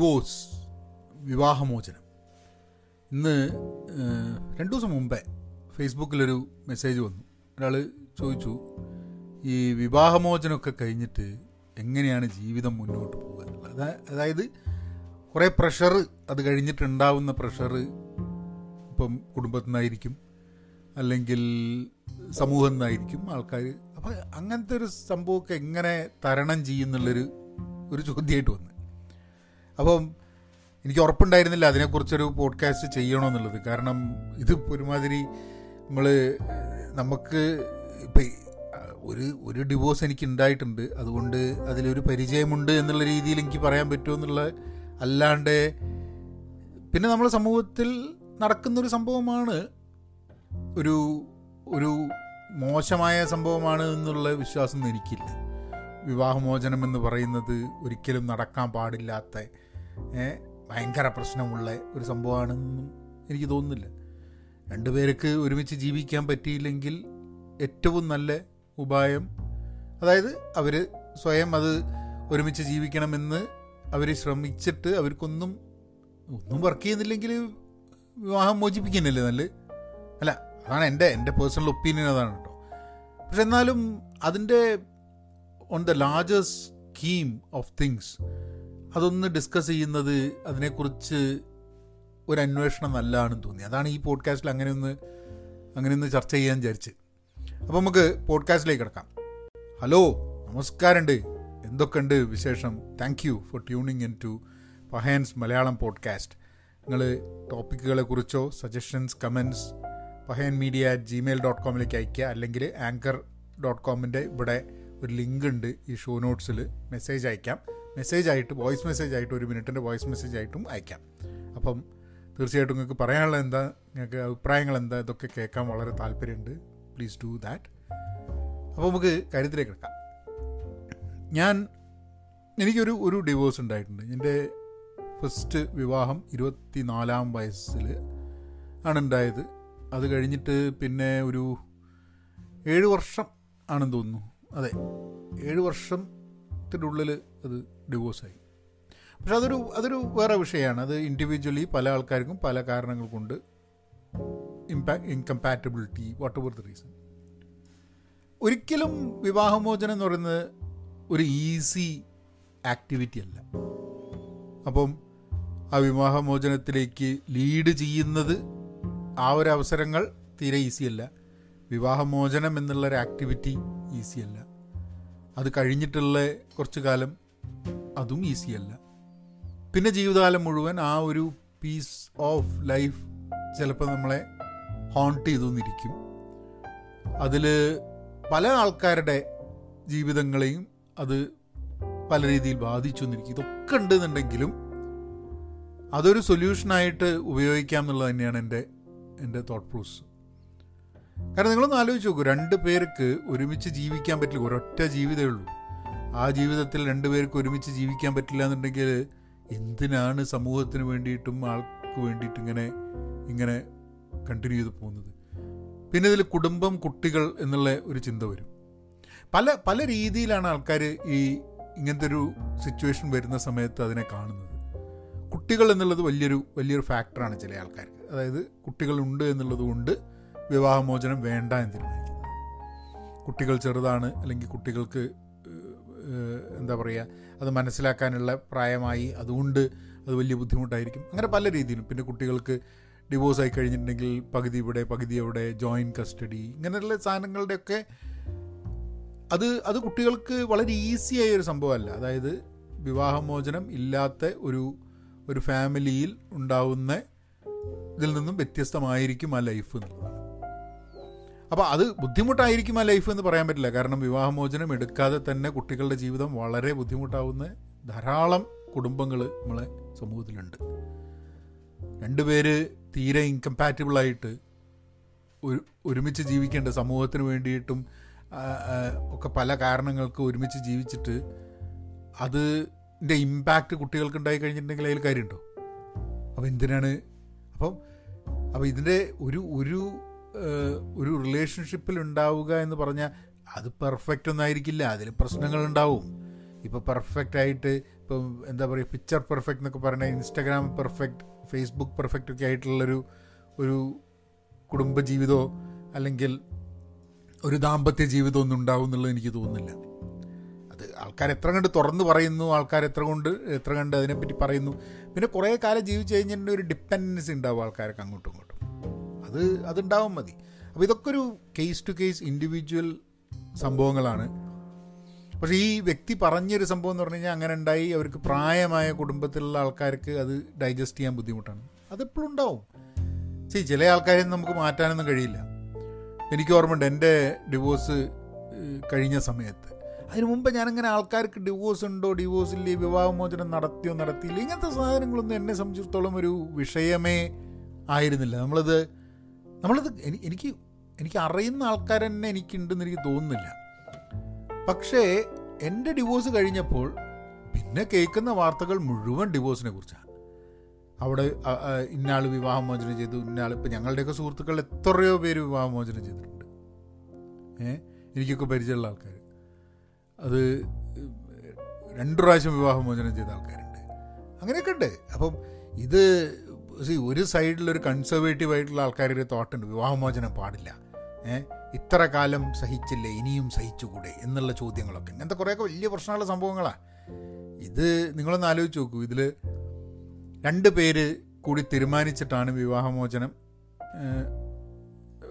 Divorce വിവാഹമോചനം. ഇന്ന് രണ്ടു ദിവസം മുമ്പേ ഫേസ്ബുക്കിലൊരു മെസ്സേജ് വന്നു. ഒരാൾ ചോദിച്ചു ഈ വിവാഹമോചനമൊക്കെ കഴിഞ്ഞിട്ട് എങ്ങനെയാണ് ജീവിതം മുന്നോട്ട് പോകുക എന്നുള്ളത് അതായത് കുറേ പ്രഷർ അത് കഴിഞ്ഞിട്ടുണ്ടാവുന്ന പ്രഷർ ഇപ്പം കുടുംബത്തിൽ നിന്നായിരിക്കും അല്ലെങ്കിൽ സമൂഹം നിന്നായിരിക്കും ആൾക്കാർ. അപ്പം അങ്ങനത്തെ ഒരു സംഭവമൊക്കെ എങ്ങനെ തരണം ചെയ്യുന്നുള്ളൊരു ഒരു ചോദ്യമായിട്ട് വന്ന്. അപ്പം എനിക്ക് ഉറപ്പുണ്ടായിരുന്നില്ല അതിനെക്കുറിച്ചൊരു പോഡ്കാസ്റ്റ് ചെയ്യണമെന്നുള്ളത് കാരണം ഇത് ഒരുമാതിരി നമ്മൾ നമുക്ക് ഇപ്പം ഒരു ഒരു ഡിവോഴ്സ് എനിക്ക് ഉണ്ടായിട്ടുണ്ട് അതുകൊണ്ട് അതിലൊരു പരിചയമുണ്ട് എന്നുള്ള രീതിയിൽ എനിക്ക് പറയാൻ പറ്റുമെന്നുള്ള അല്ലാണ്ട് പിന്നെ നമ്മൾ സമൂഹത്തിൽ നടക്കുന്നൊരു സംഭവമാണ് ഒരു ഒരു മോശമായ സംഭവമാണ് എന്നുള്ള വിശ്വാസം എനിക്കില്ല. വിവാഹമോചനം എന്ന് പറയുന്നത് ഒരിക്കലും നടക്കാൻ പാടില്ലാത്ത ഭയങ്കര പ്രശ്നമുള്ള ഒരു സംഭവമാണെന്നും എനിക്ക് തോന്നുന്നില്ല. രണ്ടുപേർക്ക് ഒരുമിച്ച് ജീവിക്കാൻ പറ്റിയില്ലെങ്കിൽ ഏറ്റവും നല്ല ഉപായം അതായത് അവർ സ്വയം അത് ഒരുമിച്ച് ജീവിക്കണമെന്ന് അവർ ശ്രമിച്ചിട്ട് അവർക്കൊന്നും ഒന്നും വർക്ക് ചെയ്യുന്നില്ലെങ്കിൽ വിവാഹം മോചിപ്പിക്കുന്നില്ലേ നല്ല? അല്ല അതാണ് എന്റെ എന്റെ പേഴ്സണൽ ഒപ്പീനിയൻ അതാണ് കേട്ടോ പക്ഷെ എന്നാലും അതിന്റെ on the larger scheme of things അതൊന്ന് ഡിസ്കസ് ചെയ്യുന്നത് അതിനെക്കുറിച്ച് ഒരു അന്വേഷണം നല്ലതാണെന്ന് തോന്നി. അതാണ് ഈ പോഡ്കാസ്റ്റിൽ അങ്ങനെ ഒന്ന് അങ്ങനെ ഒന്ന് ചർച്ച ചെയ്യാൻ വിചാരിച്ച്. അപ്പോൾ നമുക്ക് പോഡ്കാസ്റ്റിലേക്ക് കിടക്കാം. ഹലോ നമസ്കാരമുണ്ട്. എന്തൊക്കെയുണ്ട് വിശേഷം? Thank you for tuning in to Pahayans Malayalam podcast നിങ്ങൾ ടോപ്പിക്കുകളെ കുറിച്ചോ suggestions comments Pahayan media at Gmail dot കോമിലേക്ക് അയയ്ക്കുക. അല്ലെങ്കിൽ ആങ്കർ ഡോട്ട് കോമിന്റെ ഇവിടെ ഒരു ലിങ്ക് ഉണ്ട് ഈ ഷോ നോട്ട്സിൽ മെസ്സേജ് അയക്കാം. മെസ്സേജ് ആയിട്ട് വോയിസ് മെസ്സേജ് ആയിട്ട് ഒരു മിനിറ്റിന്റെ വോയിസ് മെസ്സേജ് ആയിട്ടും അയക്കാം. അപ്പം തീർച്ചയായിട്ടും നിങ്ങൾക്ക് പറയാനുള്ള എന്താ നിങ്ങൾക്ക് അഭിപ്രായങ്ങൾ എന്താ ഇതൊക്കെ കേൾക്കാൻ വളരെ താല്പര്യമുണ്ട്. പ്ലീസ് ഡു ദാറ്റ് അപ്പോൾ നമുക്ക് കാര്യത്തിലേക്ക് എടുക്കാം ഞാൻ എനിക്കൊരു ഒരു ഡിവോഴ്സ് ഉണ്ടായിട്ടുണ്ട്. എന്റെ ഫസ്റ്റ് വിവാഹം ഇരുപത്തി നാലാം വയസ്സിൽ ആണ് ഉണ്ടായത് അത് കഴിഞ്ഞിട്ട് പിന്നെ ഒരു ഏഴ് വർഷം ആണെന്ന് തോന്നുന്നു. അതെ ഏഴ് വർഷത്തിനുള്ളിൽ അത് ഡിവോഴ്സായി. പക്ഷെ അതൊരു അതൊരു വേറെ വിഷയമാണ്. അത് ഇൻഡിവിജ്വലി പല ആൾക്കാർക്കും പല കാരണങ്ങൾ കൊണ്ട് ഇമ്പാ incompatibility whatever the reason ഒരിക്കലും വിവാഹമോചനം എന്ന് പറയുന്നത് ഒരു ഈസി ആക്ടിവിറ്റി അല്ല. അപ്പം ആ വിവാഹമോചനത്തിലേക്ക് ലീഡ് ചെയ്യുന്നത് ആ ഒരു അവസരങ്ങൾ തീരെ ഈസിയല്ല വിവാഹമോചനം എന്നുള്ളൊരു ആക്ടിവിറ്റി ഈസിയല്ല. അത് കഴിഞ്ഞിട്ടുള്ള കുറച്ച് കാലം അതും ഈസിയല്ല. പിന്നെ ജീവിതകാലം മുഴുവൻ ആ ഒരു പീസ് ഓഫ് ലൈഫ് ചിലപ്പോൾ നമ്മളെ ഹോണ്ട് ചെയ്തുന്നിരിക്കും. അതിൽ പല ആൾക്കാരുടെ ജീവിതങ്ങളെയും അത് പല രീതിയിൽ ബാധിച്ചു എന്നിരിക്കും ഇതൊക്കെ ഉണ്ടെന്നുണ്ടെങ്കിലും അതൊരു സൊല്യൂഷനായിട്ട് ഉപയോഗിക്കാം എന്നുള്ളത് തന്നെയാണ് എന്റെ എന്റെ തോട്ട് പ്രോസ് കാരണം നിങ്ങളൊന്ന് ആലോചിച്ച് നോക്കൂ രണ്ട് പേർക്ക് ഒരുമിച്ച് ജീവിക്കാൻ പറ്റില്ല ഒരൊറ്റ ജീവിതമേ ഉള്ളൂ. ആ ജീവിതത്തിൽ രണ്ട് പേർക്ക് ഒരുമിച്ച് ജീവിക്കാൻ പറ്റില്ല എന്നുണ്ടെങ്കിൽ എന്തിനാണ് സമൂഹത്തിന് വേണ്ടിയിട്ടും ആൾക്ക് വേണ്ടിയിട്ട് ഇങ്ങനെ ഇങ്ങനെ കണ്ടിന്യൂ ചെയ്ത് പോകുന്നത്? പിന്നെ ഇതിൽ കുടുംബം കുട്ടികൾ എന്നുള്ള ഒരു ചിന്ത വരും. പല പല രീതിയിലാണ് ആൾക്കാർ ഈ ഇങ്ങനത്തെ ഒരു സിറ്റുവേഷൻ വരുന്ന സമയത്ത് അതിനെ കാണുന്നത്. കുട്ടികൾ എന്നുള്ളത് വലിയൊരു വലിയൊരു ഫാക്ടറാണ് ചില ആൾക്കാർക്ക്. അതായത് കുട്ടികളുണ്ട് എന്നുള്ളത് കൊണ്ട് വിവാഹമോചനം വേണ്ട എന്ന് തീരുമാനിക്കുന്നത്. കുട്ടികൾ ചെറുതാണ് അല്ലെങ്കിൽ കുട്ടികൾക്ക് എന്താ പറയുക അത് മനസ്സിലാക്കാനുള്ള പ്രായമായി അതുകൊണ്ട് അത് വലിയ ബുദ്ധിമുട്ടായിരിക്കും. അങ്ങനെ പല രീതിയിലും. പിന്നെ കുട്ടികൾക്ക് ഡിവോഴ്സ് ആയി കഴിഞ്ഞിട്ടുണ്ടെങ്കിൽ പകുതി ഇവിടെ പകുതി അവിടെ ജോയിന്റ് കസ്റ്റഡി ഇങ്ങനെയുള്ള സാധനങ്ങളുടെയൊക്കെ അത് അത് കുട്ടികൾക്ക് വളരെ ഈസിയായ ഒരു സംഭവമല്ല. അതായത് വിവാഹമോചനം ഇല്ലാത്ത ഒരു ഒരു ഫാമിലിയിൽ ഉണ്ടാവുന്ന ഇതിൽ നിന്നും വ്യത്യസ്തമായിരിക്കും ആ ലൈഫ് എന്നുള്ളതാണ് അപ്പോൾ അത് ബുദ്ധിമുട്ടായിരിക്കും ആ ലൈഫ് എന്ന് പറയാൻ പറ്റില്ല. കാരണം വിവാഹമോചനം എടുക്കാതെ തന്നെ കുട്ടികളുടെ ജീവിതം വളരെ ബുദ്ധിമുട്ടാവുന്ന ധാരാളം കുടുംബങ്ങൾ നമ്മളെ സമൂഹത്തിലുണ്ട്. രണ്ടുപേര് തീരെ ഇൻകമ്പാറ്റബിളായിട്ട് ഒരു ഒരുമിച്ച് ജീവിക്കേണ്ട സമൂഹത്തിന് വേണ്ടിയിട്ടും ഒക്കെ പല കാരണങ്ങൾക്ക് ഒരുമിച്ച് ജീവിച്ചിട്ട് അതിന്റെ ഇമ്പാക്റ്റ് കുട്ടികൾക്ക് ഉണ്ടായി കഴിഞ്ഞിട്ടുണ്ടെങ്കിൽ അതിൽ കാര്യമുണ്ടോ? അപ്പോൾ എന്തിനാണ്? അപ്പം അപ്പോൾ ഇതിന്റെ ഒരു ഒരു ഒരു റിലേഷൻഷിപ്പിൽ ഉണ്ടാവുക എന്ന് പറഞ്ഞാൽ അത് പെർഫെക്റ്റ് ഒന്നും ആയിരിക്കില്ല. അതിൽ പ്രശ്നങ്ങൾ ഉണ്ടാവും. ഇപ്പോൾ പെർഫെക്റ്റ് ആയിട്ട് ഇപ്പം എന്താ പറയുക പിക്ചർ പെർഫെക്റ്റ് എന്നൊക്കെ പറയുന്നത് ഇൻസ്റ്റാഗ്രാം പെർഫെക്റ്റ് ഫേസ്ബുക്ക് പെർഫെക്റ്റ് ഒക്കെ ആയിട്ടുള്ളൊരു ഒരു കുടുംബജീവിതമോ അല്ലെങ്കിൽ ഒരു ദാമ്പത്യ ജീവിതമൊന്നും ഉണ്ടാവും എന്നുള്ളത് എനിക്ക് തോന്നുന്നില്ല. അത് ആൾക്കാർ എത്ര കണ്ട് തുറന്ന് പറയുന്നു ആൾക്കാർ എത്ര കൊണ്ട് എത്ര കണ്ട് അതിനെപ്പറ്റി പറയുന്നു. പിന്നെ കുറേ കാലം ജീവിച്ച് കഴിഞ്ഞിട്ടുണ്ടെങ്കിൽ ഒരു ഡിപ്പെൻഡൻസി ഉണ്ടാവും ആൾക്കാർക്ക് അങ്ങോട്ടും ഇങ്ങോട്ടും. അത് അതുണ്ടാവും മതി. അപ്പോൾ ഇതൊക്കെ ഒരു കേസ് ടു കേസ് ഇൻഡിവിജ്വൽ സംഭവങ്ങളാണ്. പക്ഷേ ഈ വ്യക്തി പറഞ്ഞൊരു സംഭവം എന്ന് പറഞ്ഞു കഴിഞ്ഞാൽ അങ്ങനെ ഉണ്ടായി അവർക്ക് പ്രായമായ കുടുംബത്തിലുള്ള ആൾക്കാർക്ക് അത് ഡൈജസ്റ്റ് ചെയ്യാൻ ബുദ്ധിമുട്ടാണ്. അതെപ്പോഴും ഉണ്ടാവും. ശരി ചില ആൾക്കാരെ നമുക്ക് മാറ്റാനൊന്നും കഴിയില്ല. എനിക്ക് ഓർമ്മയുണ്ട് എന്റെ ഡിവോഴ്സ് കഴിഞ്ഞ സമയത്ത്. അതിനു മുമ്പ് ഞാനിങ്ങനെ ആൾക്കാർക്ക് ഡിവോഴ്സ് ഉണ്ടോ ഡിവോഴ്സ് ഇല്ലേ വിവാഹമോചനം നടത്തിയോ നടത്തിയില്ല ഇങ്ങനത്തെ സാധനങ്ങളൊന്നും എന്നെ സംബന്ധിച്ചിടത്തോളം ഒരു വിഷയമേ ആയിരുന്നില്ല. നമ്മളത് നമ്മളത് എനിക്ക് എനിക്ക് അറിയുന്ന ആൾക്കാർ തന്നെ എനിക്കുണ്ടെന്ന് എനിക്ക് തോന്നുന്നില്ല. പക്ഷേ എന്റെ ഡിവോഴ്സ് കഴിഞ്ഞപ്പോൾ പിന്നെ കേൾക്കുന്ന വാർത്തകൾ മുഴുവൻ ഡിവോഴ്സിനെ കുറിച്ചാണ്. അവിടെ ഇന്നാൾ വിവാഹമോചനം ചെയ്തു ഇന്നാൾ ഇപ്പം ഞങ്ങളുടെയൊക്കെ സുഹൃത്തുക്കൾ എത്രയോ പേര് വിവാഹമോചനം ചെയ്തിട്ടുണ്ട്. ഏ? എനിക്കൊക്കെ പരിചയമുള്ള ആൾക്കാർ അത് രണ്ടു പ്രാവശ്യം വിവാഹമോചനം ചെയ്ത ആൾക്കാരുണ്ട്. അങ്ങനെയൊക്കെ ഉണ്ട്. അപ്പം ഇത് സി ഒരു സൈഡിലൊരു കൺസർവേറ്റീവ് ആയിട്ടുള്ള ആൾക്കാരുടെ തോട്ടുണ്ട്. വിവാഹമോചനം പാടില്ല. ഏഹ് ഇത്ര കാലം സഹിച്ചില്ലേ? ഇനിയും സഹിച്ചുകൂടെ? എന്നുള്ള ചോദ്യങ്ങളൊക്കെ ഇങ്ങനത്തെ കുറേയൊക്കെ വലിയ പ്രശ്നമുള്ള സംഭവങ്ങളാണ് ഇത് നിങ്ങളൊന്ന് ആലോചിച്ച് നോക്കൂ. ഇതിൽ രണ്ട് പേര് കൂടി തീരുമാനിച്ചിട്ടാണ് വിവാഹമോചനം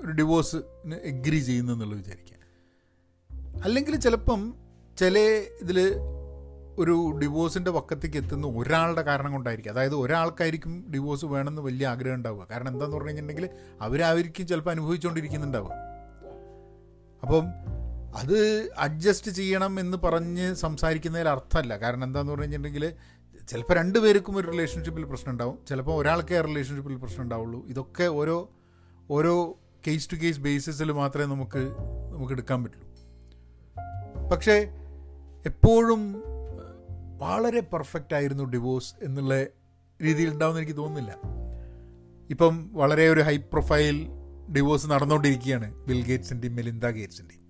ഒരു ഡിവോഴ്സിന് എഗ്രി ചെയ്യുന്നതെന്നുള്ളത് വിചാരിക്കുക. അല്ലെങ്കിൽ ചിലപ്പം ചില ഇതിൽ ഒരു ഡിവോഴ്സിന്റെ പക്കത്തേക്ക് എത്തുന്ന ഒരാളുടെ കാരണം കൊണ്ടായിരിക്കും. അതായത് ഒരാൾക്കായിരിക്കും ഡിവോഴ്സ് വേണമെന്ന് വലിയ ആഗ്രഹം ഉണ്ടാവുക. കാരണം എന്താന്ന് പറഞ്ഞു കഴിഞ്ഞിട്ടുണ്ടെങ്കിൽ അവരായിരിക്കും ചിലപ്പോൾ അനുഭവിച്ചുകൊണ്ടിരിക്കുന്നുണ്ടാവുക അപ്പം അത് അഡ്ജസ്റ്റ് ചെയ്യണം എന്ന് പറഞ്ഞ് സംസാരിക്കുന്നതിൽ അർത്ഥമല്ല. കാരണം എന്താന്ന് പറഞ്ഞു കഴിഞ്ഞിട്ടുണ്ടെങ്കിൽ ചിലപ്പോൾ രണ്ടുപേർക്കും ഒരു റിലേഷൻഷിപ്പിൽ പ്രശ്നം ഉണ്ടാവും. ചിലപ്പോൾ ഒരാൾക്കേ ആ റിലേഷൻഷിപ്പിൽ പ്രശ്നം ഉണ്ടാവുള്ളൂ. ഇതൊക്കെ ഓരോ ഓരോ കേസ് ടു കേസ് ബേസിസിൽ മാത്രമേ നമുക്ക് നമുക്ക് എടുക്കാൻ പറ്റുള്ളൂ. പക്ഷേ എപ്പോഴും വളരെ പെർഫെക്റ്റ് ആയിരുന്നു ഡിവോഴ്സ് എന്നുള്ള രീതിയിൽ ഉണ്ടാവുമെന്ന് എനിക്ക് തോന്നുന്നില്ല. ഇപ്പം വളരെ ഒരു ഹൈ പ്രൊഫൈൽ ഡിവോഴ്സ് നടന്നുകൊണ്ടിരിക്കുകയാണ് ബിൽ ഗേറ്റ്സിന്റെയും മെലിന്ദ ഗേറ്റ്സിന്റെയും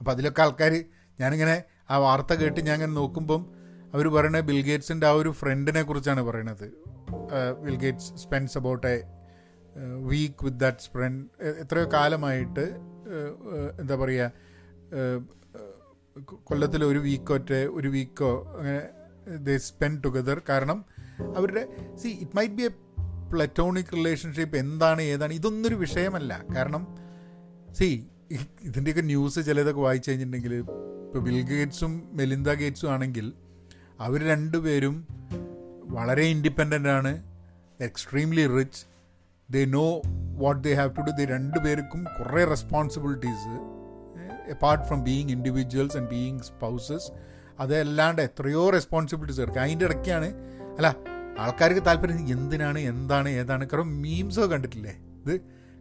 അപ്പോൾ അതിലൊക്കെ ആൾക്കാർ ഞാനിങ്ങനെ ആ വാർത്ത കേട്ട് ഞാൻ ഇങ്ങനെ നോക്കുമ്പം അവർ പറയുന്നത് ബിൽ ഗേറ്റ്സിന്റെ ആ ഒരു ഫ്രണ്ടിനെ കുറിച്ചാണ് പറയണത്. Bill Gates spends about a week with that friend എത്രയോ കാലമായിട്ട് എന്താ പറയുക കൊല്ലത്തിൽ ഒരു വീക്കോറ്റെ ഒരു വീക്കോ അങ്ങനെ ദേ സ്പെൻഡ് ടുഗദർ കാരണം അവരുടെ see it might be a platonic relationship എന്താണ് ഏതാണ് ഇതൊന്നൊരു വിഷയമല്ല. കാരണം സി ഇതിന്റെയൊക്കെ ന്യൂസ് ചിലതൊക്കെ വായിച്ചു കഴിഞ്ഞിട്ടുണ്ടെങ്കിൽ ഇപ്പോൾ ബിൽ ഗേറ്റ്സും മെലിന്ദ ഗേറ്റ്സും ആണെങ്കിൽ അവർ രണ്ടുപേരും വളരെ ഇൻഡിപെൻഡന്റ് ആണ് extremely rich they know what they have to do they രണ്ടുപേർക്കും കുറേ responsibilities apart from being individuals and being spouses അതല്ലാണ്ട് എത്രയോ റെസ്പോൺസിബിലിറ്റീസ് എടുക്കുക അതിന്റെ ഇടയ്ക്കാണ് അല്ല ആൾക്കാർക്ക് താല്പര്യം എന്തിനാണ് എന്താണ് ഏതാണ് കാരണം മീംസോ കണ്ടിട്ടില്ലേ? ഇത്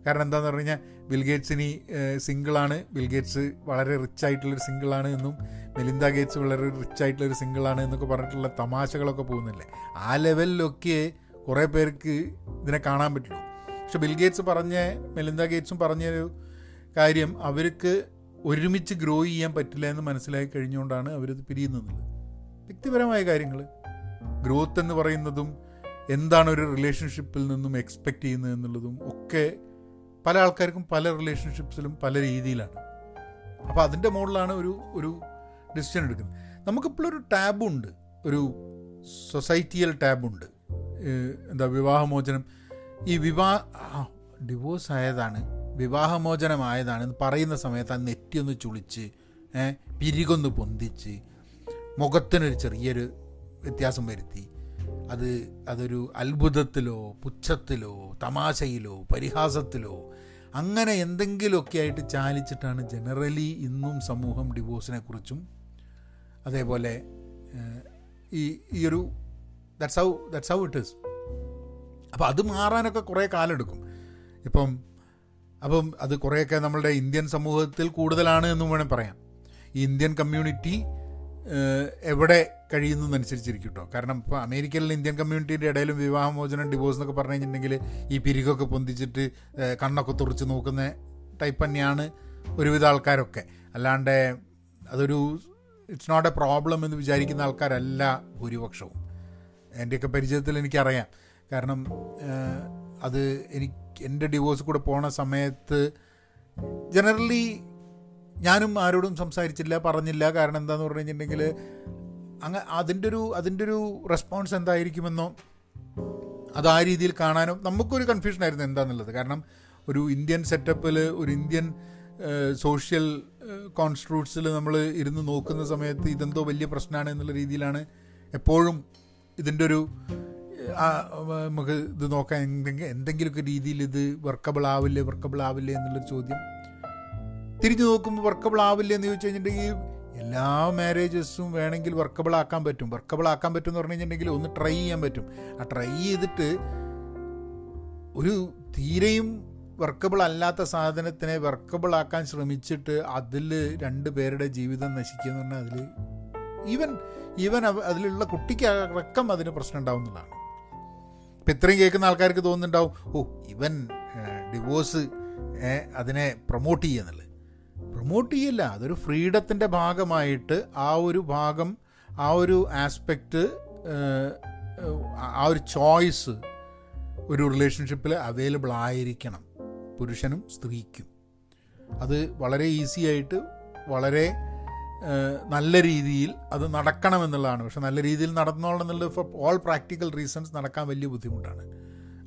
കാരണം എന്താണെന്ന് പറഞ്ഞു കഴിഞ്ഞാൽ ബിൽഗേറ്റ്സിനി സിംഗിളാണ് ബിൽഗേറ്റ്സ് വളരെ റിച്ച് ആയിട്ടുള്ളൊരു സിംഗിളാണ് എന്നും മെലിന്ദ ഗേറ്റ്സ് വളരെ റിച്ച് ആയിട്ടുള്ളൊരു സിംഗിളാണ് എന്നൊക്കെ പറഞ്ഞിട്ടുള്ള തമാശകളൊക്കെ പോകുന്നില്ലേ? ആ ലെവലിലൊക്കെ കുറേ പേർക്ക് ഇതിനെ കാണാൻ പറ്റുള്ളൂ. പക്ഷെ ബിൽഗേറ്റ്സ് പറഞ്ഞ മെലിന്ദ ഗേറ്റ്സും പറഞ്ഞൊരു കാര്യം അവർക്ക് ഒരുമിച്ച് ഗ്രോ ചെയ്യാൻ പറ്റില്ല എന്ന് മനസ്സിലാക്കി കഴിഞ്ഞുകൊണ്ടാണ് അവരത് പിരിയുന്നത്. വ്യക്തിപരമായ കാര്യങ്ങൾ ഗ്രോത്ത് എന്ന് പറയുന്നതും എന്താണ് ഒരു റിലേഷൻഷിപ്പിൽ നിന്നും എക്സ്പെക്റ്റ് ചെയ്യുന്നത് എന്നുള്ളതും ഒക്കെ പല ആൾക്കാർക്കും പല റിലേഷൻഷിപ്സിലും പല രീതിയിലാണ്. അപ്പോൾ അതിന്റെ മുകളിലാണ് ഒരു ഒരു ഡിസിഷൻ എടുക്കുന്നത്. നമുക്കിപ്പോഴൊരു ടാബുണ്ട് ഒരു സൊസൈറ്റിയൽ ടാബുണ്ട് എന്താ വിവാഹമോചനം. ഈ വിവാഹ ഡിവോഴ്സ് ആയതാണ് വിവാഹമോചനമായതാണ്. പറയുന്ന സമയത്ത് ആ നെറ്റിയൊന്ന് ചുളിച്ച് പിരികൊന്ന് പൊന്തിച്ച് മുഖത്തിനൊരു ചെറിയൊരു വ്യത്യാസം വരുത്തി. അത് അതൊരു അത്ഭുതത്തിലോ പുച്ഛത്തിലോ തമാശയിലോ പരിഹാസത്തിലോ അങ്ങനെ എന്തെങ്കിലുമൊക്കെ ആയിട്ട് ചാലിച്ചിട്ടാണ് ജനറലി ഇന്നും സമൂഹം ഡിവോഴ്സിനെ കുറിച്ചും അതേപോലെ ഈ ഈ ഒരു that's how that's how it is അപ്പോൾ അത് മാറാനൊക്കെ കുറേ കാലെടുക്കും ഇപ്പം അപ്പം അത് കുറേയൊക്കെ നമ്മളുടെ ഇന്ത്യൻ സമൂഹത്തിൽ കൂടുതലാണ് എന്ന് വേണേൽ പറയാം ഈ ഇന്ത്യൻ കമ്മ്യൂണിറ്റി എവിടെ കഴിയുന്നതനുസരിച്ചിരിക്കും കാരണം ഇപ്പോൾ അമേരിക്കയിലെ ഇന്ത്യൻ കമ്മ്യൂണിറ്റിയുടെ ഇടയിലും വിവാഹമോചനം ഡിവോഴ്സ് എന്നൊക്കെ പറഞ്ഞു കഴിഞ്ഞിട്ടുണ്ടെങ്കിൽ ഈ പിരികൊക്കെ പൊന്തിച്ചിട്ട് കണ്ണൊക്കെ തുറച്ച് നോക്കുന്ന ടൈപ്പ് തന്നെയാണ് ഒരുവിധ ആൾക്കാരൊക്കെ. അല്ലാണ്ട് അതൊരു ഇറ്റ്സ് നോട്ട് എ പ്രോബ്ലം എന്ന് വിചാരിക്കുന്ന ആൾക്കാരല്ല ഭൂരിപക്ഷവും. എന്റെയൊക്കെ പരിചയത്തിൽ എനിക്കറിയാം. കാരണം അത് എനിക്ക് എന്റെ ഡിവോഴ്സ് കൂടെ പോണ സമയത്ത് ജനറലി ഞാനും ആരോടും സംസാരിച്ചില്ല പറഞ്ഞില്ല. കാരണം എന്താന്ന് പറഞ്ഞു കഴിഞ്ഞിട്ടുണ്ടെങ്കിൽ അങ്ങ് അതിന്റെ ഒരു അതിന്റെ ഒരു റെസ്പോൺസ് എന്തായിരിക്കുമെന്നോ അത് ആ രീതിയിൽ കാണാനോ നമുക്കൊരു കൺഫ്യൂഷൻ ആയിരുന്നു എന്താണെന്നുള്ളത് കാരണം ഒരു ഇന്ത്യൻ സെറ്റപ്പിൽ ഒരു ഇന്ത്യൻ സോഷ്യൽ കോൺസ്റ്റിറ്റ്യൂട്ട്സിൽ നമ്മൾ ഇരുന്ന് നോക്കുന്ന സമയത്ത് ഇതെന്തോ വലിയ പ്രശ്നമാണ് എന്നുള്ള രീതിയിലാണ് എപ്പോഴും ഇതിന്റെ ഒരു നമുക്ക് ഇത് നോക്കാൻ എന്തെങ്കിലും എന്തെങ്കിലുമൊക്കെ രീതിയിൽ ഇത് വർക്കബിൾ ആവില്ലേ വർക്കബിൾ ആവില്ലേ എന്നുള്ളൊരു ചോദ്യം. തിരിഞ്ഞു നോക്കുമ്പോൾ വർക്കബിൾ ആവില്ലേ എന്ന് ചോദിച്ചു കഴിഞ്ഞിട്ടുണ്ടെങ്കിൽ എല്ലാ മാരേജസും വേണമെങ്കിൽ വർക്കബിൾ ആക്കാൻ പറ്റും. വർക്കബിൾ ആക്കാൻ പറ്റും എന്ന് പറഞ്ഞു കഴിഞ്ഞിട്ടുണ്ടെങ്കിൽ ഒന്ന് ട്രൈ ചെയ്യാൻ പറ്റും. ആ ട്രൈ ചെയ്തിട്ട് ഒരു തീരെയും വർക്കബിൾ അല്ലാത്ത സാധനത്തിനെ വർക്കബിൾ ആക്കാൻ ശ്രമിച്ചിട്ട് അതിൽ രണ്ട് പേരുടെ ജീവിതം നശിക്കുക എന്ന് പറഞ്ഞാൽ അതിൽ ഈവൻ ഈവൻ അതിലുള്ള കുട്ടിക്ക് അടക്കം അതിന് പ്രശ്നം ഉണ്ടാവുന്നതാണ് ഇപ്പം ഇത്രയും കേൾക്കുന്ന ആൾക്കാർക്ക് തോന്നുന്നുണ്ടാവും ഓ ഇവൻ ഡിവോഴ്സ് അതിനെ പ്രൊമോട്ട് ചെയ്യുന്നുള്ളത് പ്രൊമോട്ട് ചെയ്യില്ല അതൊരു ഫ്രീഡത്തിന്റെ ഭാഗമായിട്ട് ആ ഒരു ഭാഗം ആ ഒരു ആസ്പെക്റ്റ് ആ ഒരു ചോയ്സ് ഒരു റിലേഷൻഷിപ്പിൽ അവൈലബിൾ ആയിരിക്കണം. പുരുഷനും സ്ത്രീക്കും. അത് വളരെ ഈസി ആയിട്ട് വളരെ നല്ല രീതിയിൽ അത് നടക്കണമെന്നുള്ളതാണ്. പക്ഷെ നല്ല രീതിയിൽ നടന്നോളണം എന്നുള്ളത് ഫോർ ഓൾ പ്രാക്ടിക്കൽ റീസൺസ് നടക്കാൻ വലിയ ബുദ്ധിമുട്ടാണ്.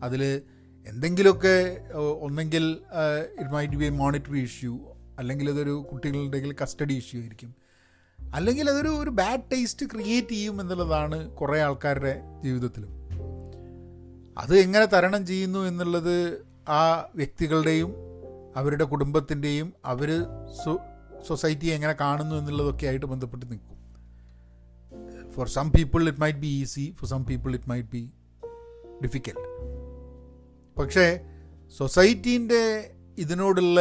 അതിൽ എന്തെങ്കിലുമൊക്കെ ഒന്നെങ്കിൽ it might be a monetary issue അല്ലെങ്കിൽ അതൊരു കുട്ടികളുടെ കസ്റ്റഡി ഇഷ്യൂ ആയിരിക്കും. അല്ലെങ്കിൽ അതൊരു ഒരു ബാഡ് ടേസ്റ്റ് ക്രിയേറ്റ് ചെയ്യും എന്നുള്ളതാണ് കുറേ ആൾക്കാരുടെ ജീവിതത്തിലും. അത് എങ്ങനെ തരണം ചെയ്യുന്നു എന്നുള്ളത് ആ വ്യക്തികളുടെയും അവരുടെ കുടുംബത്തിന്റെയും അവർ സൊസൈറ്റിയെ എങ്ങനെ കാണുന്നു എന്നുള്ളതൊക്കെ ആയിട്ട് ബന്ധപ്പെട്ട് നിൽക്കും. For some people it might be easy for some people it might be difficult പക്ഷേ സൊസൈറ്റീന്റെ ഇതിനോടുള്ള